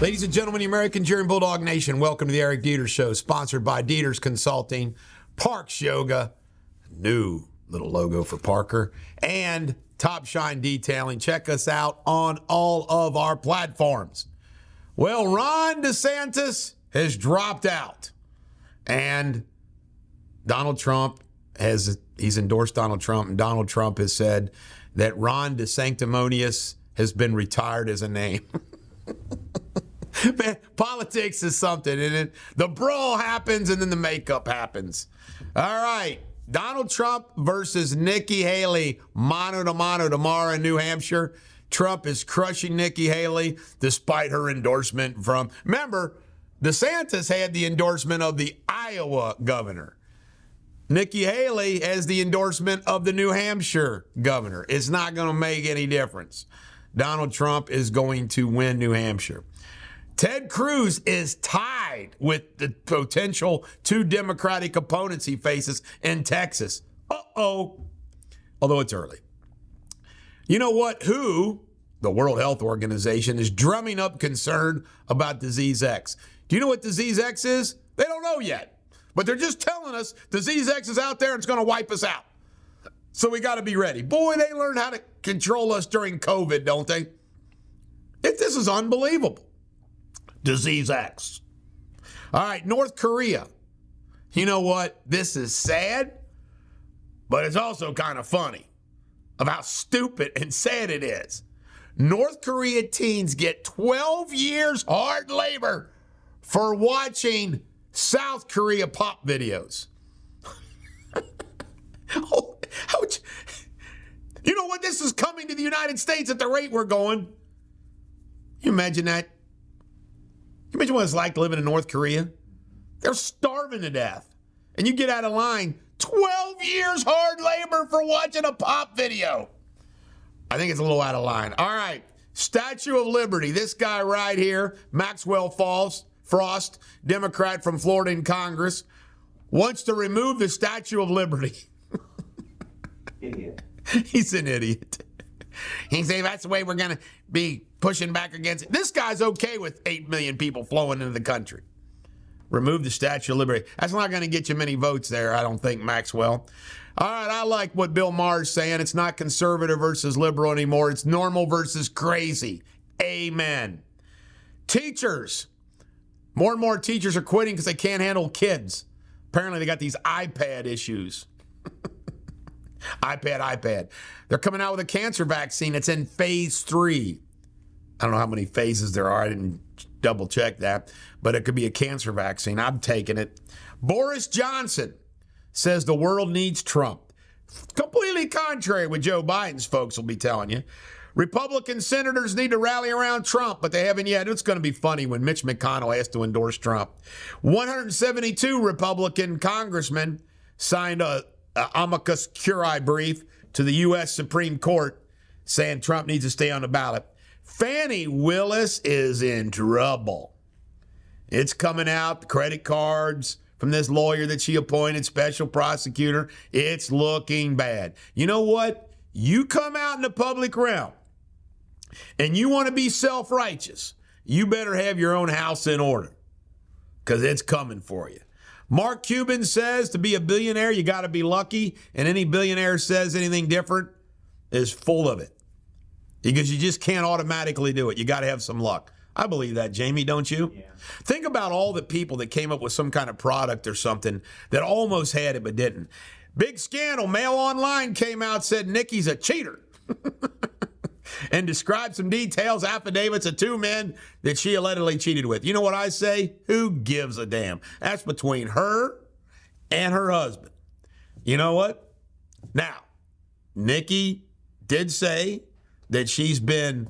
Ladies and gentlemen, the American Cheering Bulldog Nation, welcome to the Eric Deters Show, sponsored by Deters Consulting, Parks Yoga, new little logo for Parker, and Top Shine Detailing. Check us out on all of our platforms. Well, Ron DeSantis has dropped out, and Donald Trump has he's endorsed Donald Trump, and Donald Trump has said that Ron DeSanctimonious has been retired as a name. Man, politics is something, and it, the brawl happens, and then the makeup happens. All right, Donald Trump versus Nikki Haley, mano to mano tomorrow in New Hampshire. Trump is crushing Nikki Haley despite her endorsement from. Remember, DeSantis had the endorsement of the Iowa governor. Nikki Haley has the endorsement of the New Hampshire governor. It's not going to make any difference. Donald Trump is going to win New Hampshire. Ted Cruz is tied with the potential two Democratic opponents he faces in Texas. Uh oh. Although it's early. You know what? Who, the World Health Organization, is drumming up concern about disease X. Do you know what disease X is? They don't know yet. But they're just telling us disease X is out there and it's going to wipe us out. So we got to be ready. Boy, they learned how to control us during COVID, don't they? It, this is unbelievable. Disease X. All right, North Korea. You know what? This is sad, but it's also kind of funny of how stupid and sad it is. North Korea teens get 12 years hard labor for watching South Korea pop videos. oh, ouch. You know what? This is coming to the United States at the rate we're going. You imagine that? You imagine what it's like living in North Korea? They're starving to death. And you get out of line 12 years hard labor for watching a pop video. I think it's a little out of line. All right. Statue of Liberty. This guy right here, Maxwell Falls, Frost, Democrat from Florida in Congress, wants to remove the Statue of Liberty. Idiot. He's an idiot. He say that's the way we're going to be pushing back against it. This guy's okay with 8 million people flowing into the country. Remove the Statue of Liberty. That's not going to get you many votes there, I don't think, Maxwell. All right, I like what Bill Maher's saying. It's not conservative versus liberal anymore. It's normal versus crazy. Amen. Teachers. More and more teachers are quitting because they can't handle kids. Apparently, they got these iPad issues. iPad, iPad. They're coming out with a cancer vaccine. It's in phase three. I don't know how many phases there are. I didn't double check that, but it could be a cancer vaccine. I'm taking it. Boris Johnson says the world needs Trump. Completely contrary what Joe Biden's folks will be telling you. Republican senators need to rally around Trump, but they haven't yet. It's going to be funny when Mitch McConnell has to endorse Trump. 172 Republican congressmen signed a, a amicus curiae brief to the U.S. Supreme Court saying Trump needs to stay on the ballot. Fani Willis is in trouble. It's coming out, the credit cards from this lawyer that she appointed, special prosecutor. It's looking bad. You know what? You come out in the public realm and you want to be self righteous, you better have your own house in order because it's coming for you. Mark Cuban says to be a billionaire, you got to be lucky, and any billionaire says anything different is full of it because you just can't automatically do it. You got to have some luck. I believe that, Jamie, don't you? Yeah. Think about all the people that came up with some kind of product or something that almost had it but didn't. Big scandal. Mail Online came out said Nikki's a cheater. and described some details, affidavits of two men that she allegedly cheated with. You know what I say? Who gives a damn? That's between her and her husband. You know what? Now, Nikki did say that she's been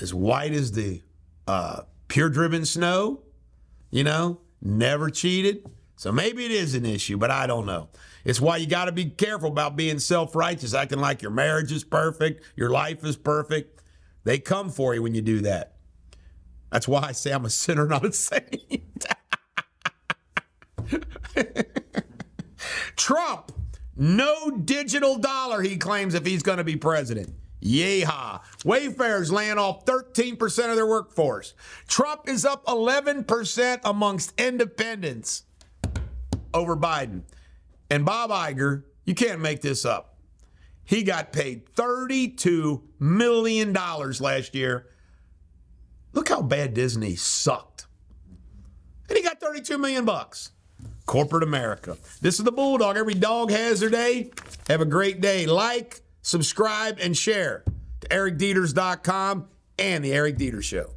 as white as the uh, pure driven snow, you know, never cheated. So maybe it is an issue, but I don't know. It's why you got to be careful about being self righteous, acting like your marriage is perfect, your life is perfect. They come for you when you do that. That's why I say I'm a sinner, not a saint. Trump, no digital dollar, he claims, if he's going to be president. Yeehaw. Wayfair's laying off 13% of their workforce. Trump is up 11% amongst independents over Biden. And Bob Iger, you can't make this up. He got paid $32 million last year. Look how bad Disney sucked. And he got 32 million bucks. Corporate America. This is the Bulldog. Every dog has their day. Have a great day. Like, subscribe, and share to ericdeters.com and the Eric Deters Show.